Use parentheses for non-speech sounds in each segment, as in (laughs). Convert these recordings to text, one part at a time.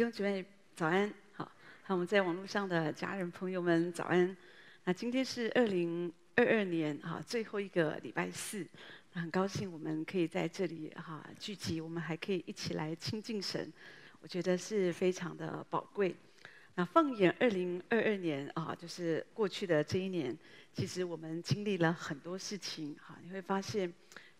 弟兄姊妹早安，好，还有我们在网络上的家人朋友们早安。那今天是二零二二年哈最后一个礼拜四，很高兴我们可以在这里哈聚集，我们还可以一起来亲近神，我觉得是非常的宝贵。那放眼二零二二年啊，就是过去的这一年，其实我们经历了很多事情哈，你会发现。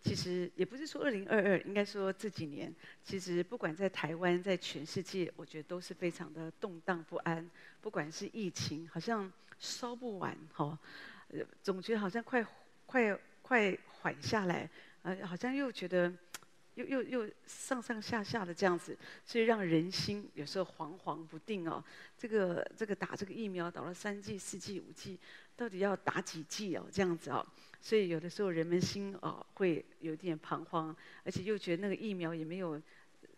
其实也不是说二零二二，应该说这几年，其实不管在台湾，在全世界，我觉得都是非常的动荡不安。不管是疫情，好像烧不完哈，呃，总觉得好像快快快缓下来，呃，好像又觉得又又又上上下下的这样子，所以让人心有时候惶惶不定哦。这个这个打这个疫苗，打了三剂、四剂、五剂，到底要打几剂哦？这样子哦。所以有的时候人们心啊会有点彷徨，而且又觉得那个疫苗也没有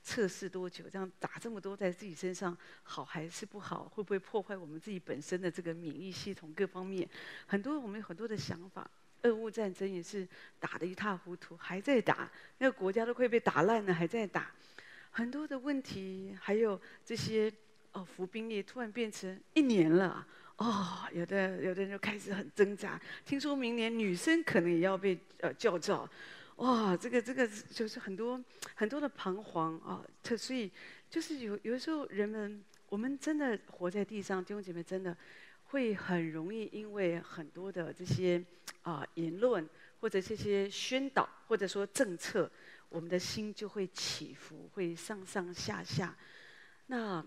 测试多久，这样打这么多在自己身上好还是不好？会不会破坏我们自己本身的这个免疫系统各方面？很多我们有很多的想法。俄乌战争也是打得一塌糊涂，还在打，那个国家都快被打烂了，还在打。很多的问题，还有这些哦服兵役突然变成一年了。哦，有的有的人就开始很挣扎。听说明年女生可能也要被呃教召，哇，这个这个就是很多很多的彷徨啊。特所以就是有有的时候人们，我们真的活在地上，弟兄姐妹真的会很容易因为很多的这些啊言论或者这些宣导或者说政策，我们的心就会起伏，会上上下下。那。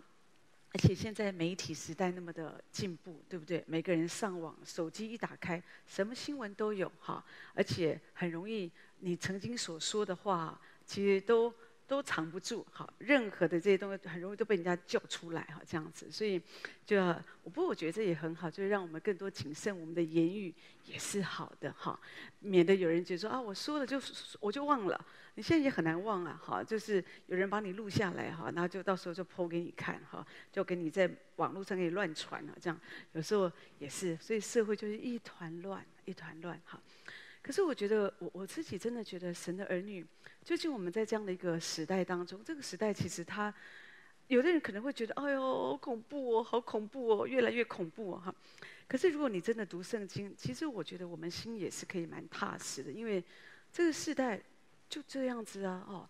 而且现在媒体时代那么的进步，对不对？每个人上网，手机一打开，什么新闻都有哈。而且很容易，你曾经所说的话，其实都。都藏不住，好，任何的这些东西很容易都被人家叫出来，哈，这样子，所以就，不过我觉得这也很好，就是让我们更多谨慎，我们的言语也是好的，哈，免得有人觉得说啊，我说了就我就忘了，你现在也很难忘啊，哈，就是有人把你录下来，哈，然后就到时候就剖给你看，哈，就给你在网络上给你乱传了，这样。有时候也是，所以社会就是一团乱，一团乱，哈。可是我觉得，我我自己真的觉得，神的儿女，究竟我们在这样的一个时代当中，这个时代其实他，有的人可能会觉得，哎呦，好恐怖哦，好恐怖哦，越来越恐怖哦，哈。可是如果你真的读圣经，其实我觉得我们心也是可以蛮踏实的，因为这个时代就这样子啊，哦，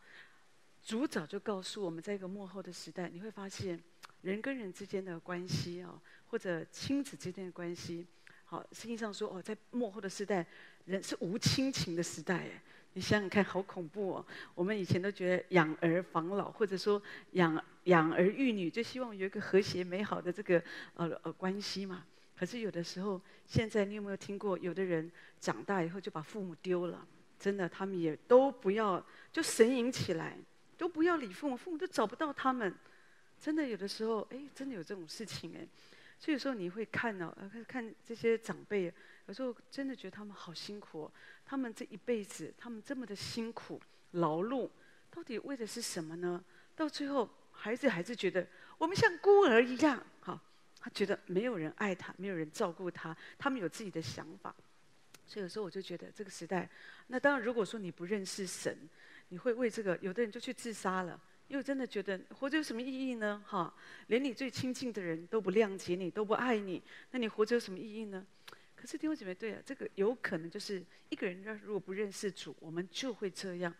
主早就告诉我们，在一个幕后的时代，你会发现人跟人之间的关系啊，或者亲子之间的关系。好，实际上说哦，在幕后的时代，人是无亲情的时代哎，你想想看，好恐怖哦！我们以前都觉得养儿防老，或者说养养儿育女，就希望有一个和谐美好的这个呃呃关系嘛。可是有的时候，现在你有没有听过，有的人长大以后就把父母丢了？真的，他们也都不要，就神隐起来，都不要理父母，父母都找不到他们。真的，有的时候，哎，真的有这种事情哎。所以说你会看到，看，看这些长辈，有时候真的觉得他们好辛苦哦。他们这一辈子，他们这么的辛苦劳碌，到底为的是什么呢？到最后，孩子还是觉得我们像孤儿一样，哈，他觉得没有人爱他，没有人照顾他，他们有自己的想法。所以有时候我就觉得这个时代，那当然如果说你不认识神，你会为这个，有的人就去自杀了。因为真的觉得活着有什么意义呢？哈，连你最亲近的人都不谅解你，都不爱你，那你活着有什么意义呢？可是弟兄姐妹，对啊，这个有可能就是一个人如果不认识主，我们就会这样，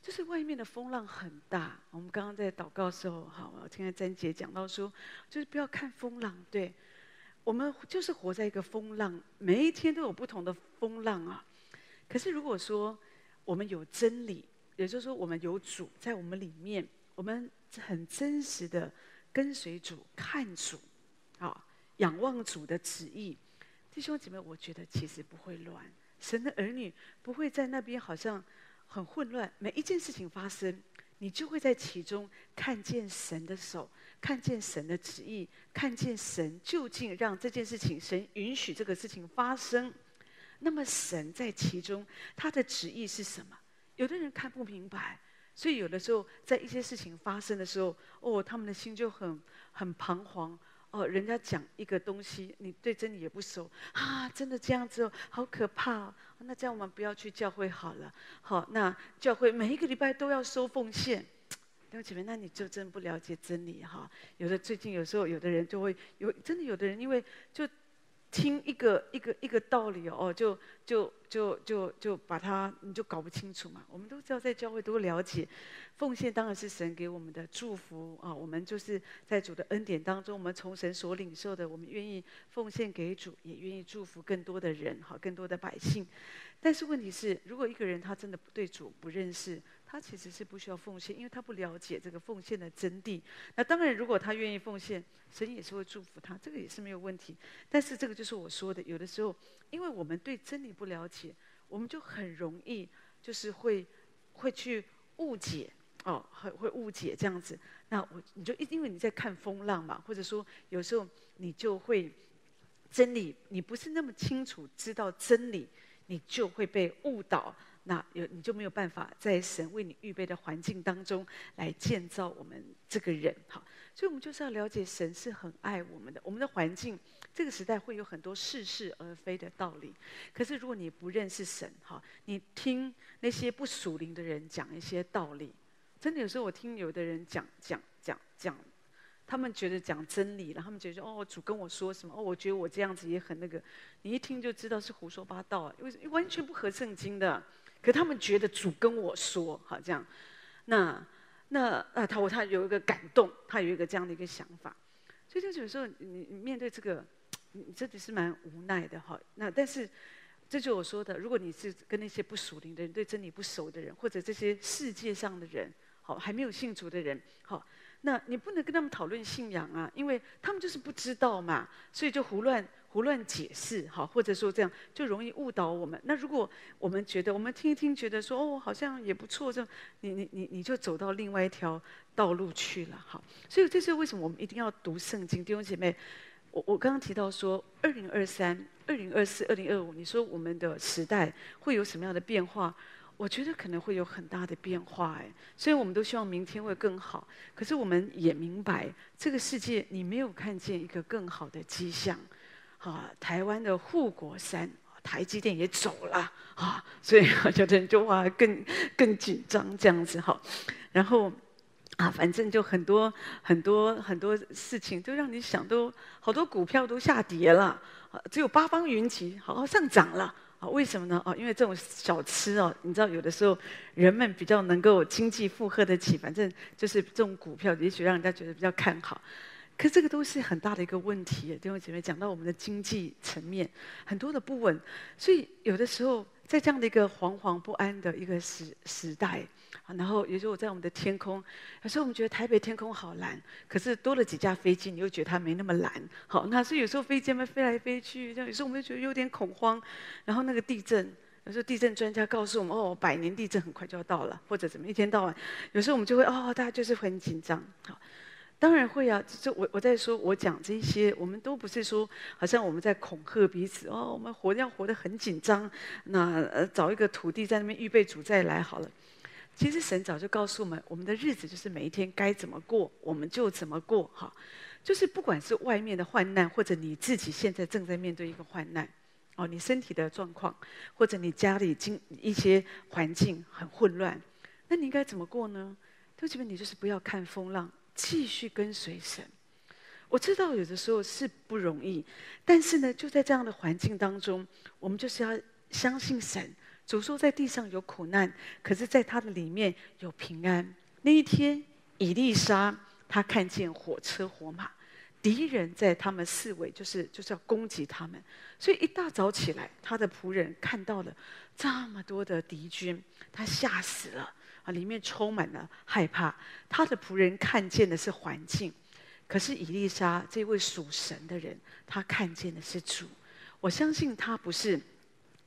就是外面的风浪很大。我们刚刚在祷告的时候，哈，我听到詹姐讲到说，就是不要看风浪，对，我们就是活在一个风浪，每一天都有不同的风浪啊。可是如果说我们有真理，也就是说我们有主在我们里面。我们很真实的跟随主、看主，啊，仰望主的旨意，弟兄姐妹，我觉得其实不会乱。神的儿女不会在那边好像很混乱。每一件事情发生，你就会在其中看见神的手，看见神的旨意，看见神究竟让这件事情，神允许这个事情发生。那么神在其中，他的旨意是什么？有的人看不明白。所以有的时候，在一些事情发生的时候，哦，他们的心就很很彷徨。哦，人家讲一个东西，你对真理也不熟啊，真的这样子哦，好可怕哦。那这样我们不要去教会好了。好，那教会每一个礼拜都要收奉献，弟兄姐妹，那你就真不了解真理哈。有的最近有时候有的人就会有，真的有的人因为就。听一个一个一个道理哦，就就就就就把它你就搞不清楚嘛。我们都知道，在教会都了解，奉献当然是神给我们的祝福啊。我们就是在主的恩典当中，我们从神所领受的，我们愿意奉献给主，也愿意祝福更多的人，好，更多的百姓。但是问题是，如果一个人他真的不对主不认识，他其实是不需要奉献，因为他不了解这个奉献的真谛。那当然，如果他愿意奉献，神也是会祝福他，这个也是没有问题。但是这个就是我说的，有的时候，因为我们对真理不了解，我们就很容易就是会会去误解哦，会误解这样子。那我你就因为你在看风浪嘛，或者说有时候你就会真理你不是那么清楚知道真理，你就会被误导。那有你就没有办法在神为你预备的环境当中来建造我们这个人，哈，所以我们就是要了解神是很爱我们的。我们的环境这个时代会有很多似是而非的道理，可是如果你不认识神，哈，你听那些不属灵的人讲一些道理，真的有时候我听有的人讲讲讲讲，他们觉得讲真理了，他们觉得哦，主跟我说什么，哦，我觉得我这样子也很那个，你一听就知道是胡说八道，因为完全不合圣经的。可他们觉得主跟我说，好这样，那那啊，他他有一个感动，他有一个这样的一个想法，所以就有时候你你面对这个，你真的是蛮无奈的哈。那但是，这就我说的，如果你是跟那些不属灵的人、对真理不熟的人，或者这些世界上的人，好还没有信主的人，好，那你不能跟他们讨论信仰啊，因为他们就是不知道嘛，所以就胡乱。胡乱解释，哈，或者说这样就容易误导我们。那如果我们觉得，我们听一听，觉得说哦，好像也不错，这样你你你你就走到另外一条道路去了，哈。所以这是为什么我们一定要读圣经，弟兄姐妹。我我刚刚提到说，二零二三、二零二四、二零二五，你说我们的时代会有什么样的变化？我觉得可能会有很大的变化，哎。所以我们都希望明天会更好，可是我们也明白，这个世界你没有看见一个更好的迹象。啊，台湾的护国山，台积电也走了啊，所以 (laughs) 有的人就哇更更紧张这样子哈，然后啊，反正就很多很多很多事情都让你想都好多股票都下跌了，只有八方云集好好上涨了啊？为什么呢？哦，因为这种小吃哦，你知道有的时候人们比较能够经济负荷得起，反正就是这种股票，也许让人家觉得比较看好。可这个都是很大的一个问题，弟兄姐妹，讲到我们的经济层面很多的不稳，所以有的时候在这样的一个惶惶不安的一个时时代，然后有时候我在我们的天空，有时候我们觉得台北天空好蓝，可是多了几架飞机，你又觉得它没那么蓝。好，那所以有时候飞机们飞来飞去，这样有时候我们就觉得有点恐慌。然后那个地震，有时候地震专家告诉我们，哦，百年地震很快就要到了，或者怎么一天到晚，有时候我们就会哦，大家就是很紧张，好。当然会啊，就我我在说，我讲这些，我们都不是说好像我们在恐吓彼此哦，我们活要活得很紧张，那呃找一个土地在那边预备主再来好了。其实神早就告诉我们，我们的日子就是每一天该怎么过，我们就怎么过哈。就是不管是外面的患难，或者你自己现在正在面对一个患难，哦，你身体的状况，或者你家里经一些环境很混乱，那你应该怎么过呢？都基本你就是不要看风浪。继续跟随神，我知道有的时候是不容易，但是呢，就在这样的环境当中，我们就是要相信神。主说在地上有苦难，可是在他的里面有平安。那一天，以利沙他看见火车火马，敌人在他们四围，就是就是要攻击他们。所以一大早起来，他的仆人看到了这么多的敌军，他吓死了。里面充满了害怕。他的仆人看见的是环境，可是以利沙这位属神的人，他看见的是主。我相信他不是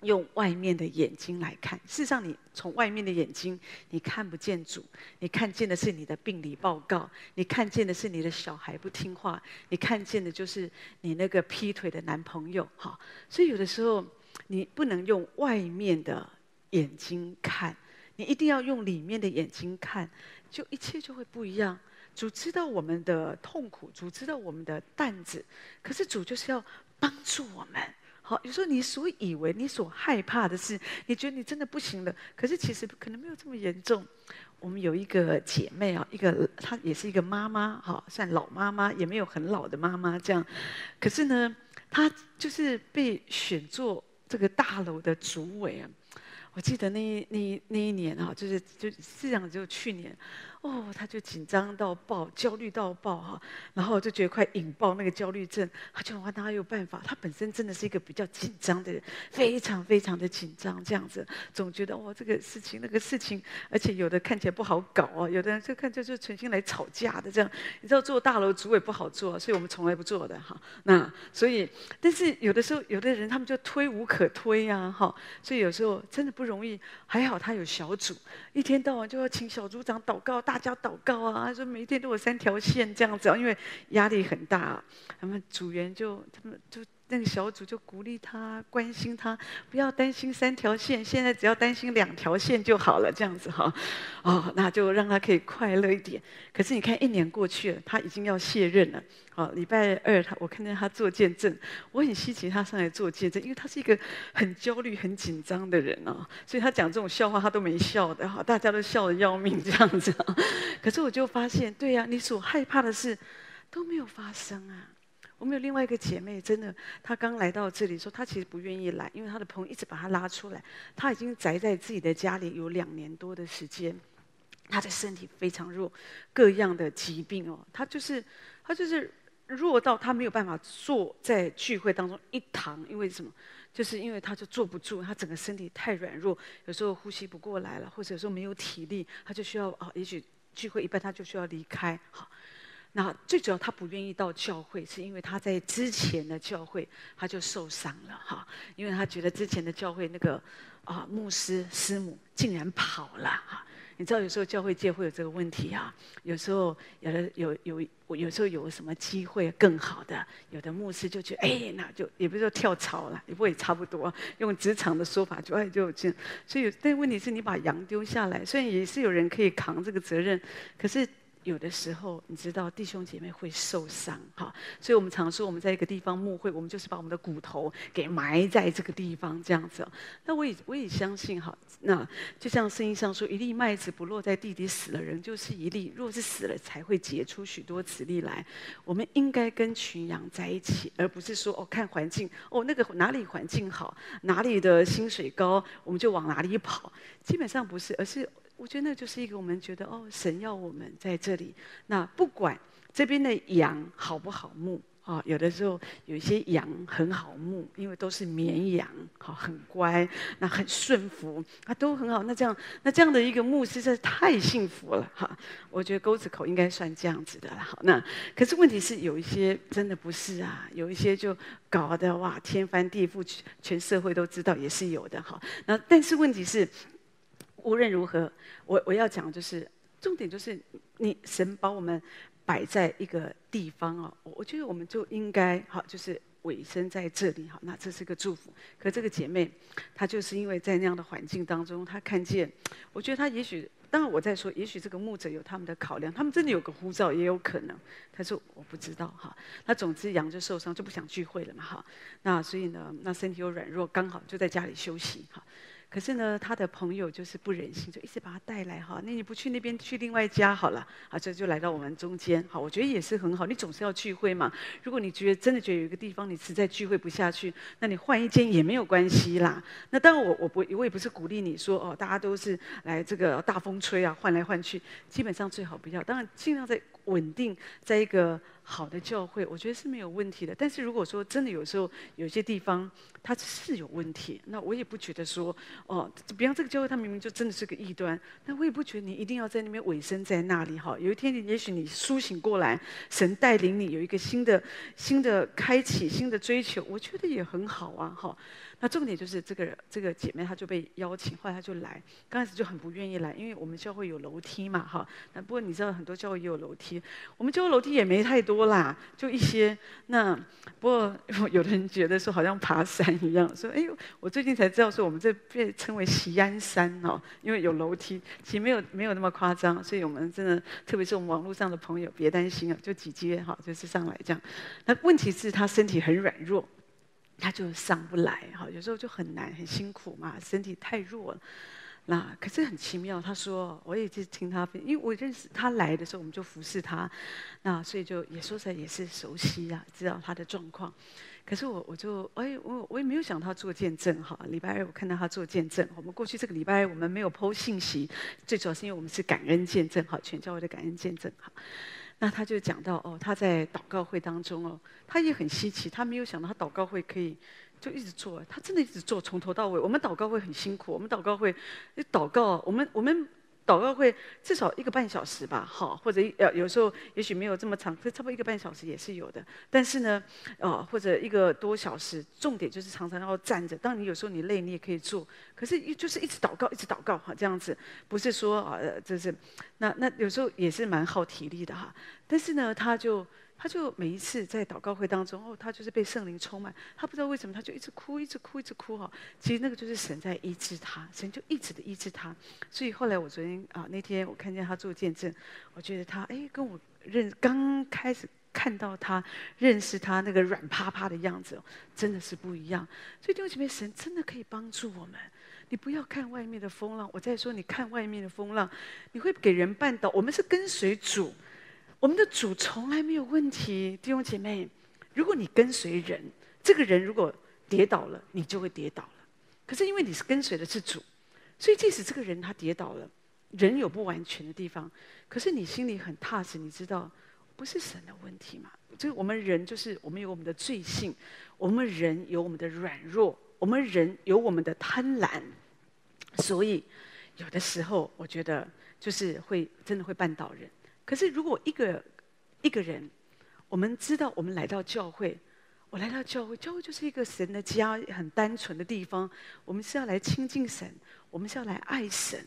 用外面的眼睛来看。事实上，你从外面的眼睛，你看不见主，你看见的是你的病理报告，你看见的是你的小孩不听话，你看见的就是你那个劈腿的男朋友。哈，所以有的时候你不能用外面的眼睛看。你一定要用里面的眼睛看，就一切就会不一样。主知道我们的痛苦，主知道我们的担子，可是主就是要帮助我们。好，有时候你所以为、你所害怕的事，你觉得你真的不行了，可是其实可能没有这么严重。我们有一个姐妹啊，一个她也是一个妈妈，哈，算老妈妈，也没有很老的妈妈这样。可是呢，她就是被选做这个大楼的主委啊。我记得那那那一年啊，就是就这样，就去年。哦，他就紧张到爆，焦虑到爆哈，然后就觉得快引爆那个焦虑症，他就问他有办法。他本身真的是一个比较紧张的人，非常非常的紧张，这样子总觉得哦这个事情那个事情，而且有的看起来不好搞哦，有的人就看就是存心来吵架的这样。你知道做大楼主委不好做，所以我们从来不做的哈。那所以，但是有的时候有的人他们就推无可推呀哈，所以有时候真的不容易。还好他有小组，一天到晚就要请小组长祷告。大家祷告啊，说每天都有三条线这样子，因为压力很大啊。他们组员就他们就那个小组就鼓励他、关心他，不要担心三条线，现在只要担心两条线就好了，这样子哈。哦，那就让他可以快乐一点。可是你看，一年过去了，他已经要卸任了。好，礼拜二他我看见他做见证，我很稀奇他上来做见证，因为他是一个很焦虑、很紧张的人啊，所以他讲这种笑话他都没笑的哈，大家都笑得要命这样子。可是我就发现，对呀，你所害怕的事都没有发生啊。我们有另外一个姐妹，真的，她刚来到这里说，她其实不愿意来，因为她的朋友一直把她拉出来，她已经宅在自己的家里有两年多的时间，她的身体非常弱，各样的疾病哦，她就是，她就是。弱到她没有办法坐在聚会当中一堂，因为什么？就是因为她就坐不住，她整个身体太软弱，有时候呼吸不过来了，或者有时候没有体力，她就需要啊，也许聚会一半她就需要离开。好，那最主要他不愿意到教会，是因为他在之前的教会他就受伤了哈，因为他觉得之前的教会那个啊牧师师母竟然跑了哈。你知道有时候教会界会有这个问题啊，有时候有的有有我有时候有什么机会更好的，有的牧师就去哎，那就也不是说跳槽了，也不会差不多，用职场的说法就哎就这样。所以但问题是你把羊丢下来，虽然也是有人可以扛这个责任，可是。有的时候，你知道弟兄姐妹会受伤，哈，所以我们常说我们在一个地方牧会，我们就是把我们的骨头给埋在这个地方，这样子。那我也我也相信，哈，那就像圣经上说，一粒麦子不落在地里死了，人就是一粒；若是死了，才会结出许多子粒来。我们应该跟群羊在一起，而不是说哦，看环境，哦，那个哪里环境好，哪里的薪水高，我们就往哪里跑。基本上不是，而是。我觉得那就是一个我们觉得哦，神要我们在这里。那不管这边的羊好不好牧啊，有的时候有一些羊很好牧，因为都是绵羊，好很乖，那很顺服，啊都很好。那这样，那这样的一个牧师实在太幸福了哈。我觉得沟子口应该算这样子的了。好，那可是问题是有一些真的不是啊，有一些就搞得哇天翻地覆，全社会都知道也是有的哈。那但是问题是。无论如何，我我要讲就是重点就是你神把我们摆在一个地方哦，我觉得我们就应该好，就是尾声在这里哈，那这是个祝福。可这个姐妹，她就是因为在那样的环境当中，她看见，我觉得她也许，当然我在说，也许这个牧者有他们的考量，他们真的有个呼召，也有可能。她说我不知道哈，那总之羊就受伤，就不想聚会了嘛哈。那所以呢，那身体又软弱，刚好就在家里休息哈。可是呢，他的朋友就是不忍心，就一直把他带来哈。那你不去那边，去另外一家好了。啊，这就来到我们中间。好，我觉得也是很好。你总是要聚会嘛。如果你觉得真的觉得有一个地方你实在聚会不下去，那你换一间也没有关系啦。那当然我我不我也不是鼓励你说哦，大家都是来这个大风吹啊，换来换去。基本上最好不要。当然尽量在稳定，在一个。好的教会，我觉得是没有问题的。但是如果说真的有时候有些地方它是有问题，那我也不觉得说哦，比方这个教会它明明就真的是个异端，那我也不觉得你一定要在那边委身在那里哈。有一天你也许你苏醒过来，神带领你有一个新的新的开启、新的追求，我觉得也很好啊哈。那重点就是这个这个姐妹，她就被邀请，后来她就来。刚开始就很不愿意来，因为我们教会有楼梯嘛，哈。那不过你知道，很多教会也有楼梯，我们教会楼梯也没太多啦，就一些。那不过 (laughs) 有的人觉得说好像爬山一样，说哎呦，我最近才知道说我们这被称为锡安山哦，因为有楼梯，其实没有没有那么夸张。所以我们真的，特别是我们网络上的朋友，别担心啊，就几阶哈，就是上来这样。那问题是她身体很软弱。他就上不来哈，有时候就很难，很辛苦嘛，身体太弱了。那可是很奇妙，他说我也就听他，因为我认识他来的时候，我们就服侍他，那所以就也说起来也是熟悉啊，知道他的状况。可是我我就哎我我也没有想他做见证哈，礼拜二我看到他做见证。我们过去这个礼拜二我们没有 PO 信息，最主要是因为我们是感恩见证哈，全教会的感恩见证哈。那他就讲到哦，他在祷告会当中哦，他也很稀奇，他没有想到他祷告会可以。就一直做，他真的一直做，从头到尾。我们祷告会很辛苦，我们祷告会，祷告，我们我们祷告会至少一个半小时吧，好，或者呃有时候也许没有这么长，差不多一个半小时也是有的。但是呢，呃或者一个多小时，重点就是常常要站着。当你有时候你累，你也可以坐，可是就是一直祷告，一直祷告哈，这样子，不是说啊，就是那那有时候也是蛮耗体力的哈。但是呢，他就。他就每一次在祷告会当中，哦，他就是被圣灵充满，他不知道为什么，他就一直哭，一直哭，一直哭哈。其实那个就是神在医治他，神就一直的医治他。所以后来我昨天啊，那天我看见他做见证，我觉得他哎，跟我认刚开始看到他认识他那个软趴趴的样子，真的是不一样。所以弟兄姐妹，神真的可以帮助我们。你不要看外面的风浪，我在说，你看外面的风浪，你会给人绊倒。我们是跟随主。我们的主从来没有问题，弟兄姐妹。如果你跟随人，这个人如果跌倒了，你就会跌倒了。可是因为你是跟随的是主，所以即使这个人他跌倒了，人有不完全的地方，可是你心里很踏实，你知道不是神的问题嘛？就是我们人就是我们有我们的罪性，我们人有我们的软弱，我们人有我们的贪婪，所以有的时候我觉得就是会真的会绊倒人。可是，如果一个一个人，我们知道我们来到教会，我来到教会，教会就是一个神的家，很单纯的地方。我们是要来亲近神，我们是要来爱神，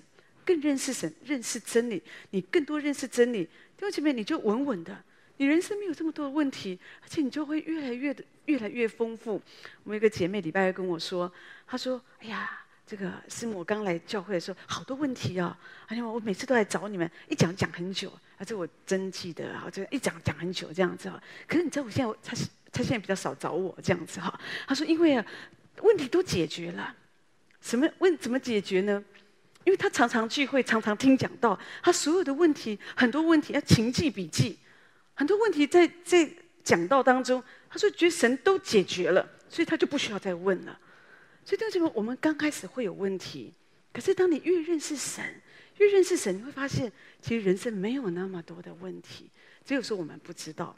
更认识神，认识真理。你更多认识真理，弟兄姐妹，你就稳稳的，你人生没有这么多的问题，而且你就会越来越的越来越丰富。我们一个姐妹礼拜跟我说，她说：“哎呀。”这个师母刚来教会的时候，好多问题哦。哎呀，我每次都来找你们，一讲讲很久。啊，这我真记得啊，这一讲讲很久这样子哈。可是你知道，我现在他他现在比较少找我这样子哈。他说，因为啊，问题都解决了。什么问？怎么解决呢？因为他常常聚会，常常听讲道，他所有的问题，很多问题要勤记笔记，很多问题在在讲道当中，他说觉得神都解决了，所以他就不需要再问了。所以，这个我们刚开始会有问题，可是当你越认识神，越认识神，你会发现，其实人生没有那么多的问题，只有说我们不知道。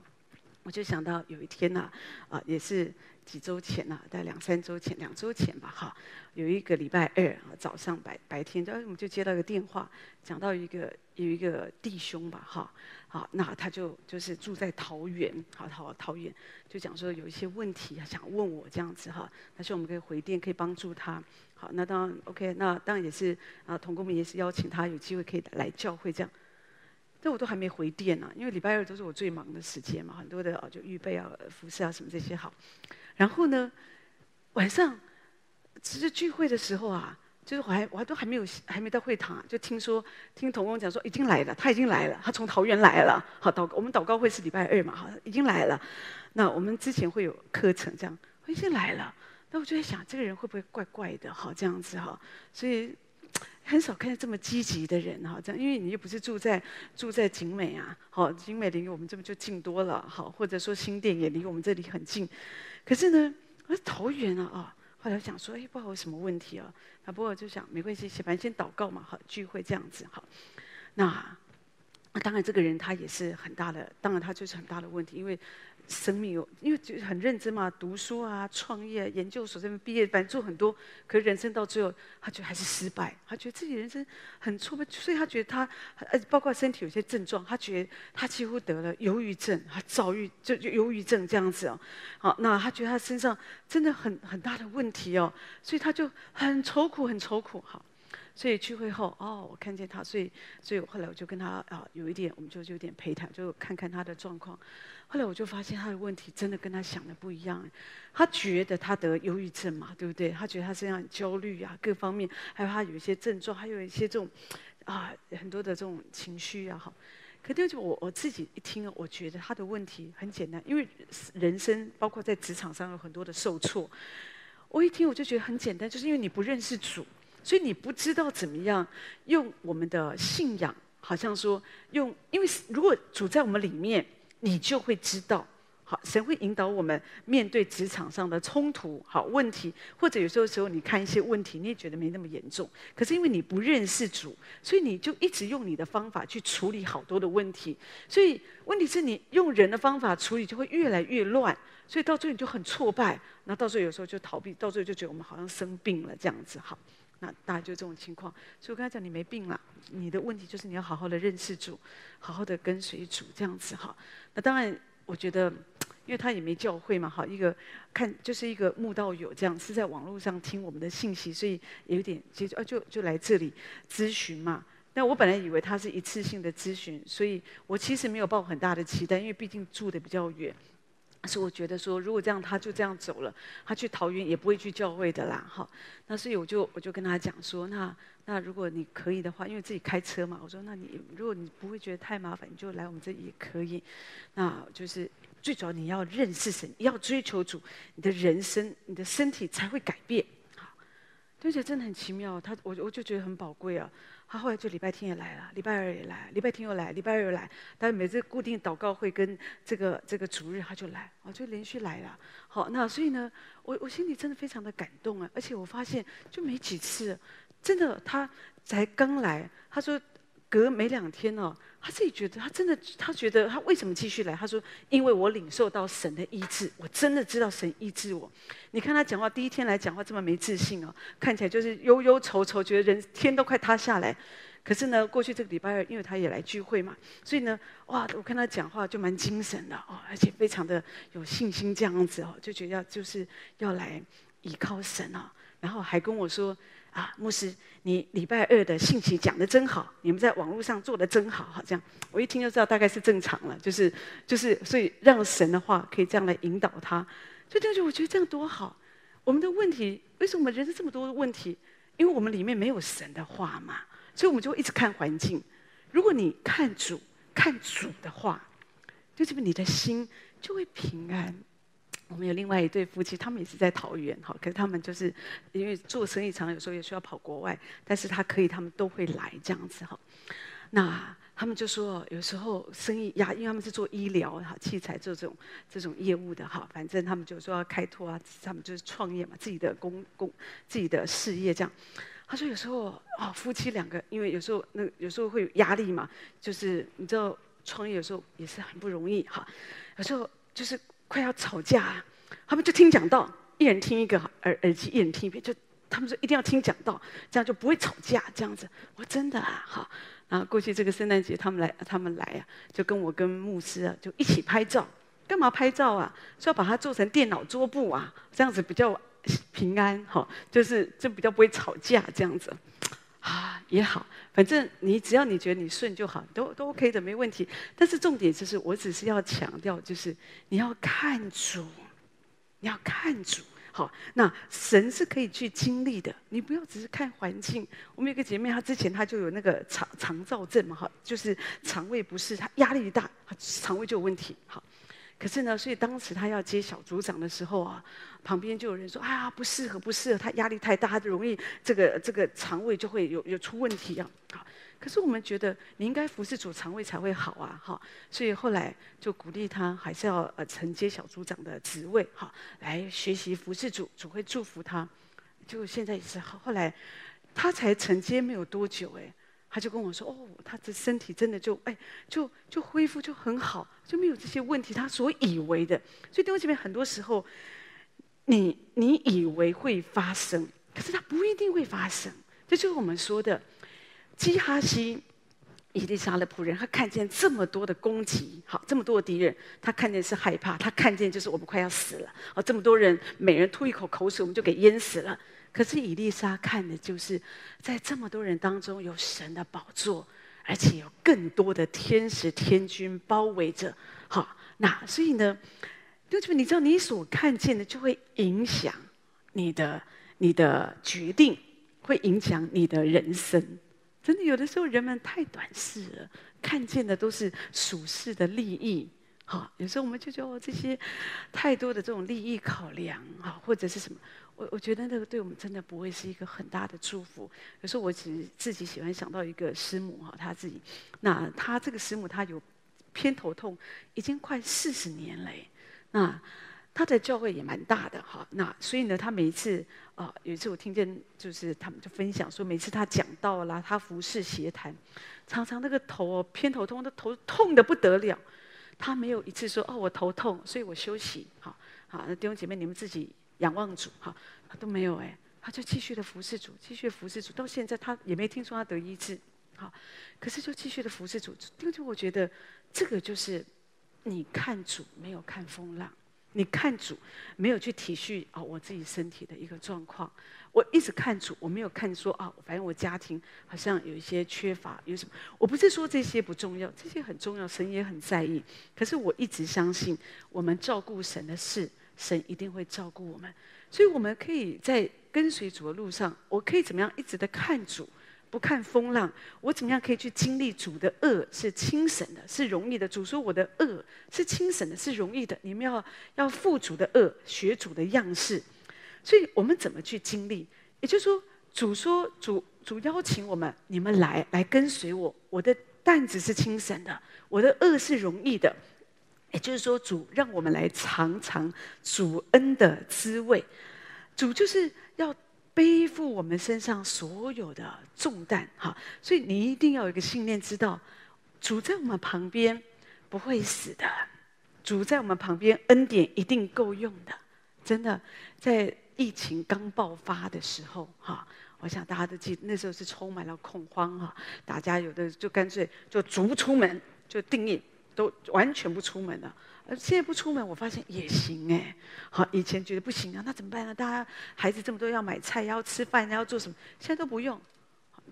我就想到有一天呐，啊，也是几周前呐，大概两三周前，两周前吧，哈，有一个礼拜二啊，早上白白天，然后我们就接到一个电话，讲到一个有一个弟兄吧，哈。好，那他就就是住在桃园，好桃桃园，就讲说有一些问题想问我这样子哈，他说我们可以回电，可以帮助他。好，那当然 OK，那当然也是啊，同工们也是邀请他有机会可以来教会这样。但我都还没回电呢，因为礼拜二都是我最忙的时间嘛，很多的啊就预备啊服侍啊什么这些好。然后呢，晚上其实聚会的时候啊。就是我还我还都还没有还没到会堂，就听说听同工讲说已经来了，他已经来了，他从桃园来了。好，祷我们祷告会是礼拜二嘛，好，已经来了。那我们之前会有课程这样，已经来了。那我就在想，这个人会不会怪怪的？好，这样子哈，所以很少看见这么积极的人哈。这样，因为你又不是住在住在景美啊，好，景美离我们这边就近多了，好，或者说新店也离我们这里很近。可是呢，我是桃园啊啊。后来想说，哎，不知道有什么问题啊？啊，不过就想没关系，反正先祷告嘛，好，聚会这样子，好。那，那当然这个人他也是很大的，当然他就是很大的问题，因为。生命有，因为就很认真嘛，读书啊，创业、研究所这边毕业，反正做很多，可是人生到最后，他觉得还是失败，他觉得自己人生很挫败，所以他觉得他，呃，包括身体有些症状，他觉得他几乎得了忧郁症，他躁郁就就忧郁症这样子哦，好，那他觉得他身上真的很很大的问题哦，所以他就很愁苦，很愁苦，好。所以聚会后，哦，我看见他，所以，所以后来我就跟他啊，有一点，我们就有点陪他，就看看他的状况。后来我就发现他的问题真的跟他想的不一样。他觉得他得忧郁症嘛，对不对？他觉得他身上焦虑啊，各方面，还有他有一些症状，还有一些这种啊，很多的这种情绪啊，好。可是就我我自己一听，我觉得他的问题很简单，因为人生包括在职场上有很多的受挫。我一听我就觉得很简单，就是因为你不认识主。所以你不知道怎么样用我们的信仰，好像说用，因为如果主在我们里面，你就会知道。好，神会引导我们面对职场上的冲突、好问题，或者有时候时候你看一些问题，你也觉得没那么严重。可是因为你不认识主，所以你就一直用你的方法去处理好多的问题。所以问题是你用人的方法处理，就会越来越乱。所以到最后你就很挫败，那到最后有时候就逃避，到最后就觉得我们好像生病了这样子。好，那大概就这种情况。所以我跟他讲，你没病了，你的问题就是你要好好的认识主，好好的跟随主这样子。哈，那当然。我觉得，因为他也没教会嘛，哈一个看就是一个慕道友这样，是在网络上听我们的信息，所以有点接触啊，就就来这里咨询嘛。那我本来以为他是一次性的咨询，所以我其实没有抱很大的期待，因为毕竟住的比较远。是我觉得说，如果这样，他就这样走了，他去桃园也不会去教会的啦，哈。那所以我就我就跟他讲说，那那如果你可以的话，因为自己开车嘛，我说那你如果你不会觉得太麻烦，你就来我们这里也可以。那就是最主要你要认识神，要追求主，你的人生、你的身体才会改变。好，而且真的很奇妙，他我我就觉得很宝贵啊。他后来就礼拜天也来了，礼拜二也来，礼拜天又来，礼拜二又来。但每次固定祷告会跟这个这个主日他就来，我就连续来了。好，那所以呢，我我心里真的非常的感动啊！而且我发现就没几次，真的他才刚来，他说。隔没两天哦，他自己觉得他真的，他觉得他为什么继续来？他说：“因为我领受到神的医治，我真的知道神医治我。”你看他讲话，第一天来讲话这么没自信哦，看起来就是忧忧愁愁，觉得人天都快塌下来。可是呢，过去这个礼拜二，因为他也来聚会嘛，所以呢，哇，我看他讲话就蛮精神的哦，而且非常的有信心这样子哦，就觉得就是要来依靠神哦，然后还跟我说。啊，牧师，你礼拜二的信息讲得真好，你们在网络上做得真好，好这样，我一听就知道大概是正常了，就是就是，所以让神的话可以这样来引导他，所以这就我觉得这样多好。我们的问题，为什么我们人生这么多的问题？因为我们里面没有神的话嘛，所以我们就会一直看环境。如果你看主，看主的话，就这么你的心就会平安。我们有另外一对夫妻，他们也是在桃园，哈，可是他们就是因为做生意常有时候也需要跑国外，但是他可以，他们都会来这样子，哈。那他们就说，有时候生意呀，因为他们是做医疗哈器材做这种这种业务的哈，反正他们就说要开拓啊，他们就是创业嘛，自己的工工自己的事业这样。他说有时候啊，夫妻两个，因为有时候那有时候会有压力嘛，就是你知道创业有时候也是很不容易哈，有时候就是。快要吵架，啊，他们就听讲道，一人听一个耳耳机，一人听一遍，就他们说一定要听讲道，这样就不会吵架。这样子，我真的啊，好。然后过去这个圣诞节，他们来，他们来啊，就跟我跟牧师啊，就一起拍照。干嘛拍照啊？说要把它做成电脑桌布啊，这样子比较平安，哈，就是就比较不会吵架，这样子。也好，反正你只要你觉得你顺就好，都都 OK 的，没问题。但是重点就是，我只是要强调，就是你要看主，你要看主。好，那神是可以去经历的，你不要只是看环境。我们有个姐妹，她之前她就有那个肠肠燥症嘛，哈，就是肠胃不适，她压力大，她肠胃就有问题。好。可是呢，所以当时他要接小组长的时候啊，旁边就有人说：“哎呀，不适合，不适合，他压力太大，他就容易这个这个肠胃就会有有出问题啊。”，可是我们觉得你应该服侍主，肠胃才会好啊，哈。所以后来就鼓励他还是要呃承接小组长的职位，哈，来学习服侍主，主会祝福他。就现在也是，后来他才承接没有多久，哎。他就跟我说：“哦，他的身体真的就哎，就就恢复就很好，就没有这些问题。他所以为的，所以弟兄姐妹，很多时候，你你以为会发生，可是它不一定会发生。这就是我们说的，基哈西，以利沙的仆人，他看见这么多的攻击，好，这么多的敌人，他看见是害怕，他看见就是我们快要死了，啊，这么多人，每人吐一口口水，我们就给淹死了。”可是以利沙看的就是，在这么多人当中有神的宝座，而且有更多的天使天军包围着。好，那所以呢，就是你知道，你所看见的就会影响你的你的决定，会影响你的人生。真的，有的时候人们太短视了，看见的都是俗世的利益，好，有时候我们就觉得哦，这些太多的这种利益考量啊，或者是什么，我我觉得那个对我们真的不会是一个很大的祝福。有时候我只自己喜欢想到一个师母哈，她自己，那她这个师母她有偏头痛，已经快四十年了，那。她的教会也蛮大的哈，那所以呢，她每一次啊，有一次我听见就是他们就分享说，每次他讲到啦，他服侍协谈，常常那个头哦偏头痛，那头痛得不得了，他没有一次说哦我头痛，所以我休息，好，好，那弟兄姐妹你们自己仰望主哈，他都没有哎，他就继续的服侍主，继续服侍主，到现在他也没听说他得医治，好，可是就继续的服侍主，弟兄姐妹我觉得这个就是你看主没有看风浪。你看主，没有去体恤啊、我自己身体的一个状况。我一直看主，我没有看说啊，反正我家庭好像有一些缺乏，有什么？我不是说这些不重要，这些很重要，神也很在意。可是我一直相信，我们照顾神的事，神一定会照顾我们。所以我们可以在跟随主的路上，我可以怎么样一直的看主。不看风浪，我怎么样可以去经历主的恶是轻省的，是容易的？主说我的恶是轻省的，是容易的。你们要要负主的恶，学主的样式。所以我们怎么去经历？也就是说，主说主主邀请我们，你们来来跟随我，我的担子是轻省的，我的恶是容易的。也就是说，主让我们来尝尝主恩的滋味。主就是要。背负我们身上所有的重担，哈！所以你一定要有一个信念，知道主在我们旁边不会死的，主在我们旁边恩典一定够用的，真的。在疫情刚爆发的时候，哈，我想大家都记得，那时候是充满了恐慌，哈，大家有的就干脆就逐出门，就定义都完全不出门了。现在不出门，我发现也行哎。好，以前觉得不行啊，那怎么办呢？大家孩子这么多，要买菜，要吃饭，要做什么？现在都不用，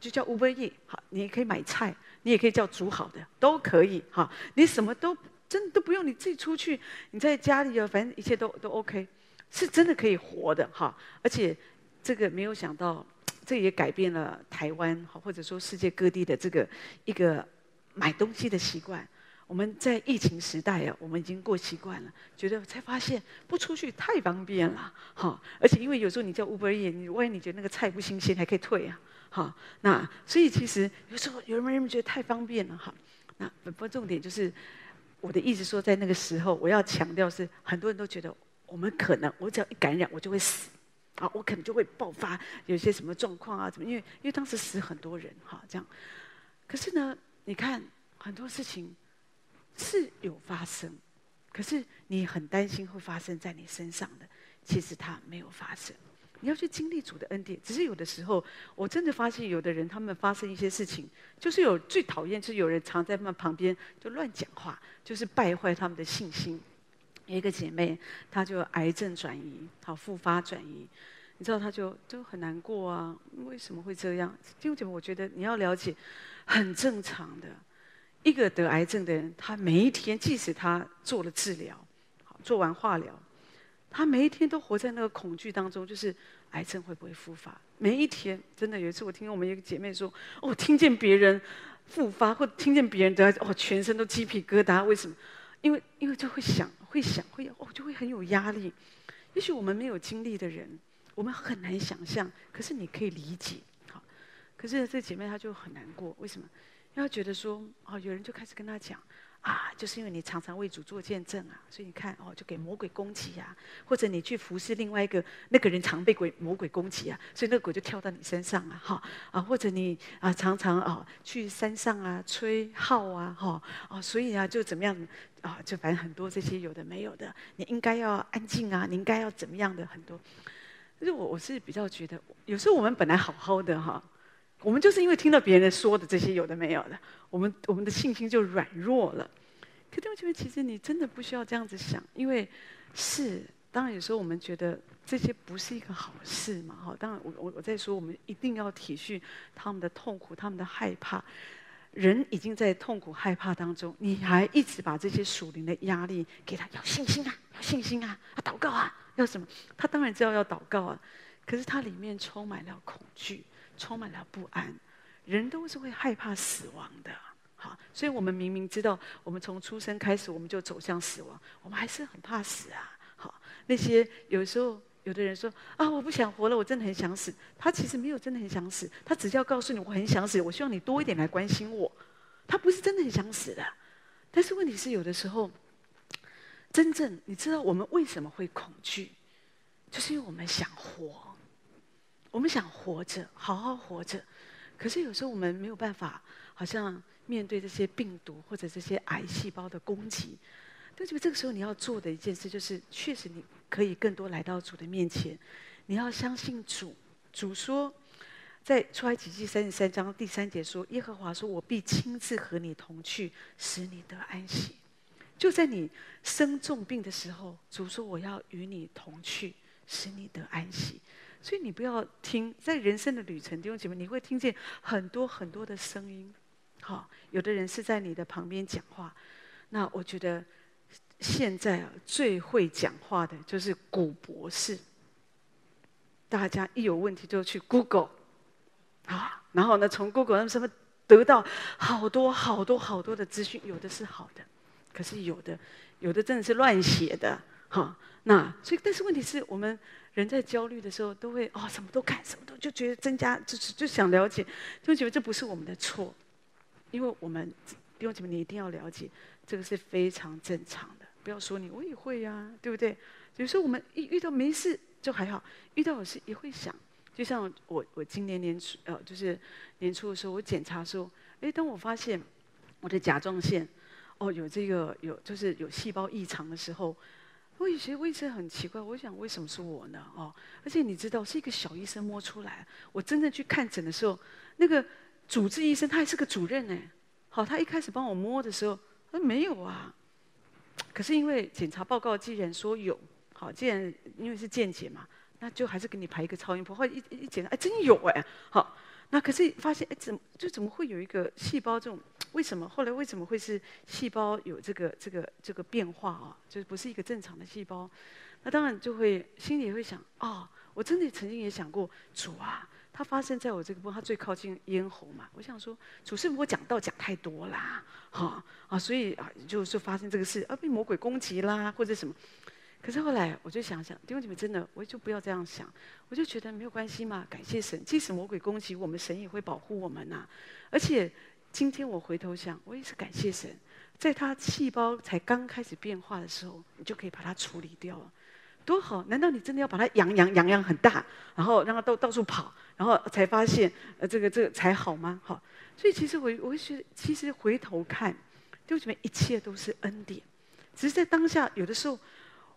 就叫 Uber E。好，你也可以买菜，你也可以叫煮好的，都可以。哈，你什么都真的都不用，你自己出去，你在家里啊，反正一切都都 OK，是真的可以活的哈。而且这个没有想到，这也改变了台湾，或者说世界各地的这个一个买东西的习惯。我们在疫情时代啊，我们已经过习惯了，觉得才发现不出去太方便了，哈！而且因为有时候你叫 Uber Eats，你万一你觉得那个菜不新鲜，还可以退啊，哈！那所以其实有时候有人们觉得太方便了，哈！那不过重点就是我的意思说，在那个时候，我要强调是很多人都觉得我们可能我只要一感染我就会死，啊，我可能就会爆发有些什么状况啊，怎么？因为因为当时死很多人，哈，这样。可是呢，你看很多事情。是有发生，可是你很担心会发生在你身上的，其实它没有发生。你要去经历主的恩典，只是有的时候，我真的发现有的人他们发生一些事情，就是有最讨厌，就是有人常在他们旁边就乱讲话，就是败坏他们的信心。有一个姐妹，她就癌症转移，好复发转移，你知道她就就很难过啊，为什么会这样？弟兄姐妹，我觉得你要了解，很正常的。一个得癌症的人，他每一天，即使他做了治疗，做完化疗，他每一天都活在那个恐惧当中，就是癌症会不会复发？每一天，真的有一次，我听我们一个姐妹说，哦，听见别人复发，或听见别人得癌，哦，全身都鸡皮疙瘩。为什么？因为因为就会想，会想，会哦，就会很有压力。也许我们没有经历的人，我们很难想象。可是你可以理解，好。可是这姐妹她就很难过，为什么？要觉得说，哦，有人就开始跟他讲，啊，就是因为你常常为主做见证啊，所以你看，哦，就给魔鬼攻击呀，或者你去服侍另外一个那个人常被鬼魔鬼攻击啊，所以那个鬼就跳到你身上啊，哈，啊，或者你啊常常啊去山上啊吹号啊，哈，啊，所以啊就怎么样啊，就反正很多这些有的没有的，你应该要安静啊，你应该要怎么样的很多，就是我我是比较觉得，有时候我们本来好好的哈。我们就是因为听到别人说的这些有的没有的，我们我们的信心就软弱了。可是我觉得，其实你真的不需要这样子想，因为是当然有时候我们觉得这些不是一个好事嘛。哈，当然我我我在说，我们一定要体恤他们的痛苦，他们的害怕。人已经在痛苦害怕当中，你还一直把这些属灵的压力给他，要信心啊，要信心啊，要祷告啊，要什么？他当然知道要祷告啊，可是他里面充满了恐惧。充满了不安，人都是会害怕死亡的，好，所以我们明明知道，我们从出生开始我们就走向死亡，我们还是很怕死啊。好，那些有时候有的人说啊，我不想活了，我真的很想死。他其实没有真的很想死，他只是要告诉你我很想死，我希望你多一点来关心我。他不是真的很想死的，但是问题是有的时候，真正你知道我们为什么会恐惧，就是因为我们想活，我们想活着，好好活着。可是有时候我们没有办法，好像面对这些病毒或者这些癌细胞的攻击，但是这个时候你要做的一件事就是，确实你可以更多来到主的面前，你要相信主。主说，在出埃及记三十三章第三节说：“耶和华说，我必亲自和你同去，使你得安息。”就在你生重病的时候，主说：“我要与你同去，使你得安息。”所以你不要听，在人生的旅程，弟兄姐妹，你会听见很多很多的声音。好，有的人是在你的旁边讲话。那我觉得现在啊，最会讲话的就是古博士。大家一有问题就去 Google，啊，然后呢，从 Google 那什么得到好多好多好多的资讯，有的是好的，可是有的有的真的是乱写的，哈。那所以，但是问题是我们。人在焦虑的时候，都会哦，什么都看，什么都就觉得增加，就是就想了解，就觉得这不是我们的错，因为我们弟兄姐妹，你一定要了解，这个是非常正常的。不要说你，我也会呀、对不对？有时候我们一遇到没事就还好，遇到有事也会想。就像我，我今年年初呃，就是年初的时候，我检查说，哎，当我发现我的甲状腺哦有这个有就是有细胞异常的时候。我以前我一直很奇怪，我想为什么是我呢？哦，而且你知道，是一个小医生摸出来。我真正去看诊的时候，那个主治医生他还是个主任呢。好，他一开始帮我摸的时候，他说没有啊。可是因为检查报告既然说有，好，既然因为是健检嘛，那就还是给你排一个超音波。后来一一检查，哎，真有哎，好。那可是发现，哎，怎么就怎么会有一个细胞这种？为什么后来为什么会是细胞有这个这个这个变化啊？就是不是一个正常的细胞？那当然就会心里会想啊、哦，我真的曾经也想过，主啊，它发生在我这个部分，它最靠近咽喉嘛。我想说，主是不是我讲道讲太多啦？哈啊，所以啊，就就发生这个事啊，被魔鬼攻击啦，或者什么。可是后来我就想想，弟兄姐妹，真的，我就不要这样想，我就觉得没有关系嘛，感谢神，即使魔鬼攻击我们，神也会保护我们呐、而且今天我回头想，我也是感谢神，在他细胞才刚开始变化的时候，你就可以把它处理掉了，多好！难道你真的要把它养养养养很大，然后让它到到处跑，然后才发现呃这个这个才好吗？好，所以其实我我会觉得，其实回头看，弟兄姐妹，一切都是恩典，只是在当下有的时候。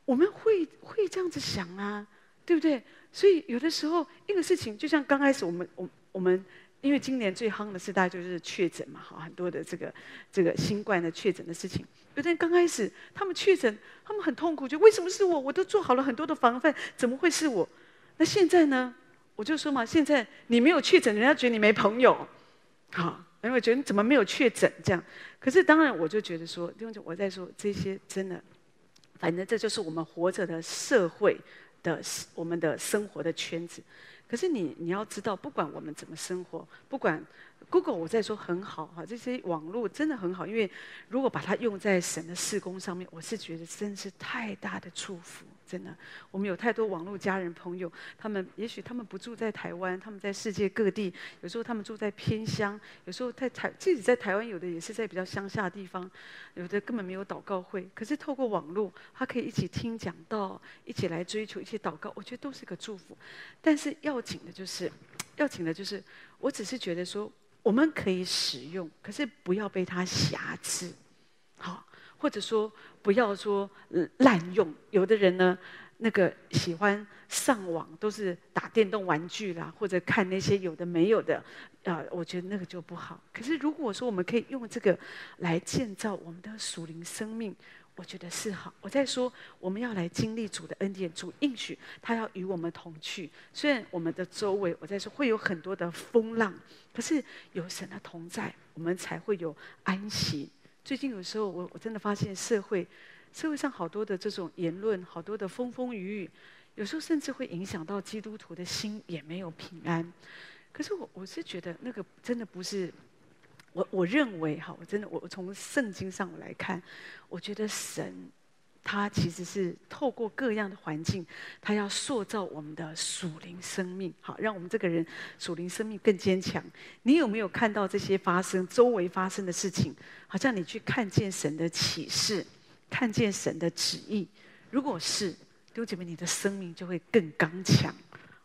我们会会这样子想啊，对不对？所以有的时候一个事情，就像刚开始我们我我们，因为今年最夯的是大家就是确诊嘛，哈很多的这个这个新冠的确诊的事情。有的人刚开始他们确诊，他们很痛苦，就为什么是我？我都做好了很多的防范，怎么会是我？那现在呢？我就说嘛，现在你没有确诊，人家觉得你没朋友，(laughs) 好，因为觉得你怎么没有确诊这样。可是当然我就觉得说，因为我在说这些真的。反正这就是我们活着的社会的我们的生活的圈子。可是你你要知道，不管我们怎么生活，不管 Google 我在说很好哈，这些网络真的很好，因为如果把它用在什么事工上面，我是觉得真是太大的祝福。真的，我们有太多网络家人朋友，他们也许他们不住在台湾，他们在世界各地。有时候他们住在偏乡，有时候在台，自己在台湾，有的也是在比较乡下的地方，有的根本没有祷告会。可是透过网络，他可以一起听讲道，一起来追求，一些祷告，我觉得都是个祝福。但是要紧的就是，要紧的就是，我只是觉得说，我们可以使用，可是不要被它瑕疵，好。或者说不要说滥用，有的人呢，那个喜欢上网都是打电动玩具啦，或者看那些有的没有的，啊，我觉得那个就不好。可是如果说我们可以用这个来建造我们的属灵生命，我觉得是好。我在说我们要来经历主的恩典，主应许他要与我们同去。虽然我们的周围我在说会有很多的风浪，可是有神的同在，我们才会有安息。最近有时候，我我真的发现社会，社会上好多的这种言论，好多的风风雨雨，有时候甚至会影响到基督徒的心，也没有平安。可是我我是觉得那个真的不是，我我认为哈，我真的，我从圣经上来看，我觉得神。他其实是透过各样的环境，他要塑造我们的属灵生命，好，让我们这个人属灵生命更坚强。你有没有看到这些发生周围发生的事情？好像你去看见神的启示，看见神的旨意。如果是弟兄姐妹，你的生命就会更刚强，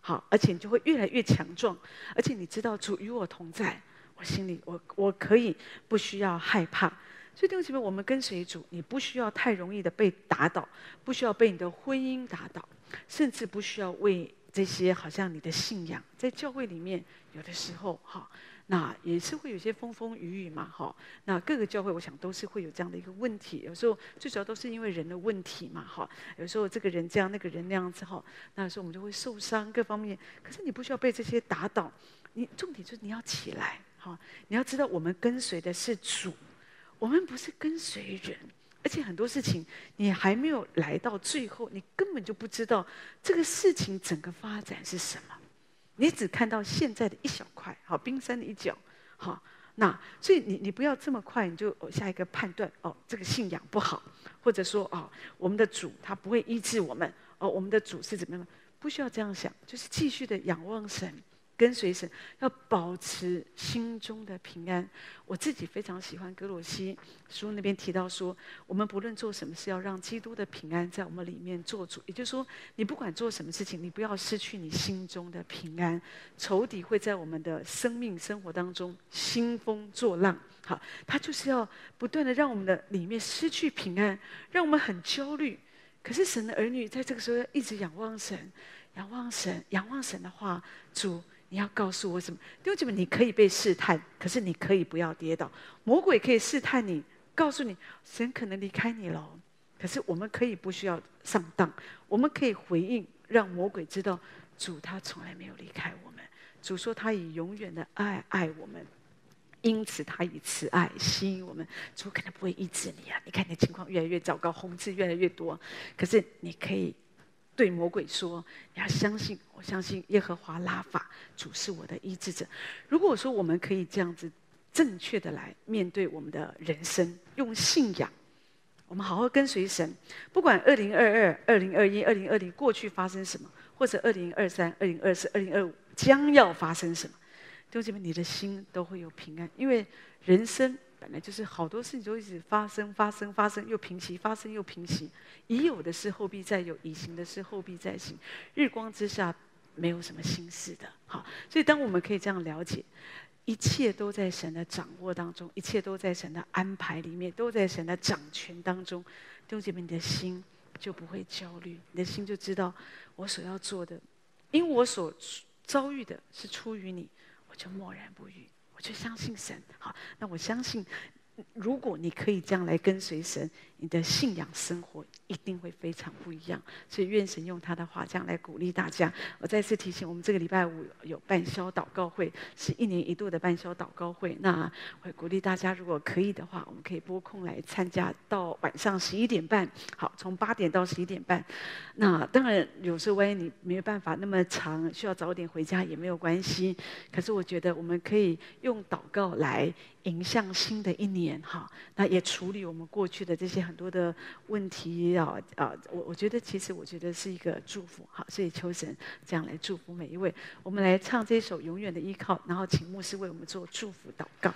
好，而且你就会越来越强壮。而且你知道主与我同在，我心里我我可以不需要害怕。所以弟兄姊妹，我们跟随主，你不需要太容易的被打倒，不需要被你的婚姻打倒，甚至不需要为这些好像你的信仰，在教会里面有的时候哈，那也是会有些风风雨雨嘛哈。那各个教会，我想都是会有这样的一个问题，有时候最主要都是因为人的问题嘛哈。有时候这个人这样，那个人那样子哈，那时候我们就会受伤各方面。可是你不需要被这些打倒，你重点就是你要起来哈，你要知道我们跟随的是主。我们不是跟随人，而且很多事情你还没有来到最后，你根本就不知道这个事情整个发展是什么，你只看到现在的一小块，好，冰山的一角，好，那所以你你不要这么快你就下一个判断哦，这个信仰不好，或者说哦，我们的主他不会医治我们，哦，我们的主是怎么样？不需要这样想，就是继续的仰望神。跟随神，要保持心中的平安。我自己非常喜欢格罗西书那边提到说，我们不论做什么事，要让基督的平安在我们里面做主。也就是说，你不管做什么事情，你不要失去你心中的平安。仇敌会在我们的生命生活当中兴风作浪，好，他就是要不断的让我们的里面失去平安，让我们很焦虑。可是神的儿女在这个时候要一直仰望神，仰望神，仰望神的话，主。你要告诉我什么？弟兄姐妹，你可以被试探，可是你可以不要跌倒。魔鬼可以试探你，告诉你神可能离开你了。可是我们可以不需要上当，我们可以回应，让魔鬼知道主他从来没有离开我们。主说他以永远的爱爱我们，因此他以慈爱吸引我们。主可能不会医治你啊！你看你的情况越来越糟糕，红字越来越多，可是你可以。对魔鬼说：“你要相信，我相信耶和华拉法主是我的医治者。如果说我们可以这样子正确的来面对我们的人生，用信仰，我们好好跟随神，不管二零二二、二零二一、二零二零过去发生什么，或者二零二三、二零二四、二零二五将要发生什么，弟兄姐妹，你的心都会有平安，因为人生。”本来就是好多事情就一直发生、发生、发生，又平息，发生又平息。已有的事后必再有，已行的事后必再行。日光之下没有什么新事的。好，所以当我们可以这样了解，一切都在神的掌握当中，一切都在神的安排里面，都在神的掌权当中。弟兄姐妹，你的心就不会焦虑，你的心就知道我所要做的，因为我所遭遇的是出于你，我就默然不语。就相信神，好，那我相信，如果你可以这样来跟随神，你的信仰生活一定会非常不一样。所以愿神用他的话这样来鼓励大家。我再次提醒，我们这个礼拜五有半宵祷告会，是一年一度的半宵祷告会。那会鼓励大家，如果可以的话，我们可以拨空来参加，到晚上十一点半。好，从八点到十一点半。那当然，有时候万一你没有办法那么长，需要早点回家也没有关系。可是我觉得我们可以用祷告来迎向新的一年，哈。那也处理我们过去的这些很多的问题啊啊！我我觉得其实我觉得是一个祝福，好，所以求神这样来祝福每一位。我们来唱这首《永远的依靠》，然后请牧师为我们做祝福祷告。